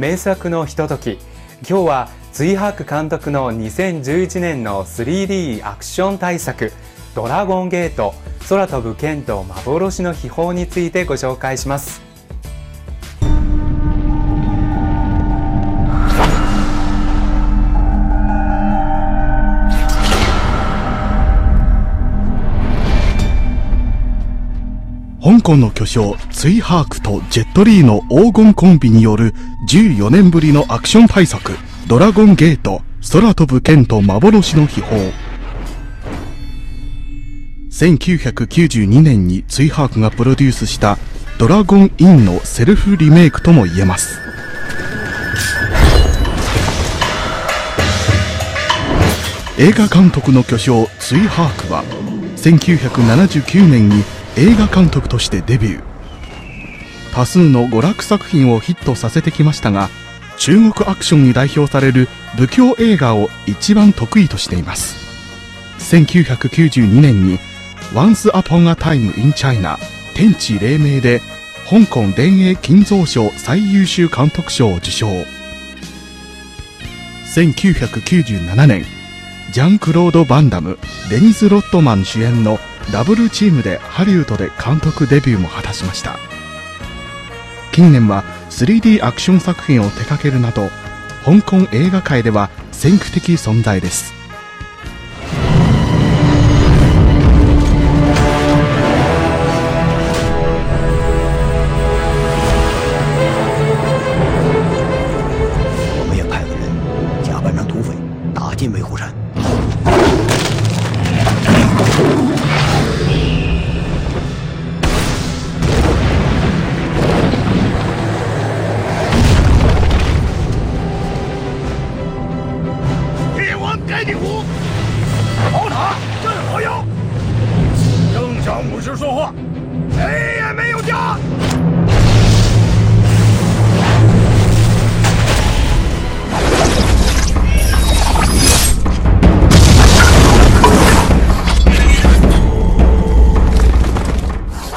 名作のひととき。今日はツイハーク監督の2011年の 3D アクション大作ドラゴンゲート空飛ぶ剣と幻の秘宝についてご紹介します。香港の巨匠ツイハークとジェットリーの黄金コンビによる14年ぶりのアクション大作ドラゴンゲート空飛ぶ剣と幻の秘宝。1992年にツイハークがプロデュースしたドラゴンインのセルフリメイクとも言えます。映画監督の巨匠ツイハークは1979年に映画監督としてデビュー。多数の娯楽作品をヒットさせてきましたが中国アクションに代表される武教映画を一番得意としています。1992年に「Once Upon a Time in China 天地黎明」で香港電影金蔵賞最優秀監督賞を受賞。1997年ジャンクロード・バンダムデニス・ロットマン主演のダブルチームでハリウッドで監督デビューも果たしました近年は 3D アクション作品を手掛けるなど香港映画界では先駆的存在です我们也派个人假扮成土匪，打进维护山。铁王盖地虎，宝塔镇河妖，正向武士说话，谁也没有家。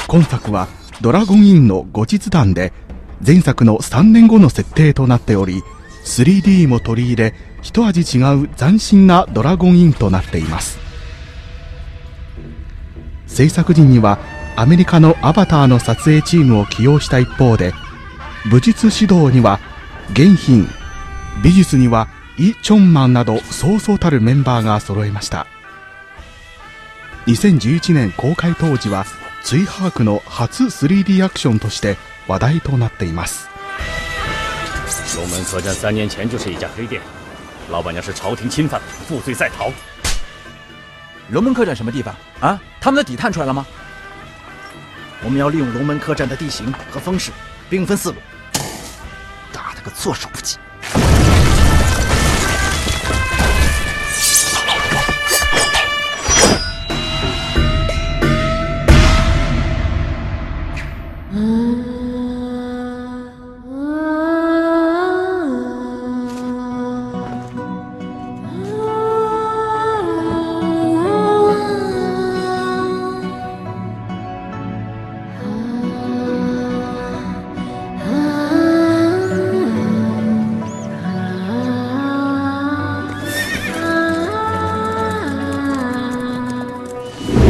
今作はドラゴンインの後日談で前作の3年後の設定となっており 3D も取り入れ一味違う斬新なドラゴンインとなっています。制作陣にはアメリカのアバターの撮影チームを起用した一方で武術指導には元品美術にはイ・チョンマンなどそうそうたるメンバーが揃いました。2011年公開当時はツイハークの初 3D アクションとして話題となっています。龙门客栈三年前就是一家黑店，老板娘是朝廷钦犯，负罪在逃。龙门客栈什么地方啊？他们的底探出来了吗？我们要利用龙门客栈的地形和风势，兵分四路，打他个措手不及。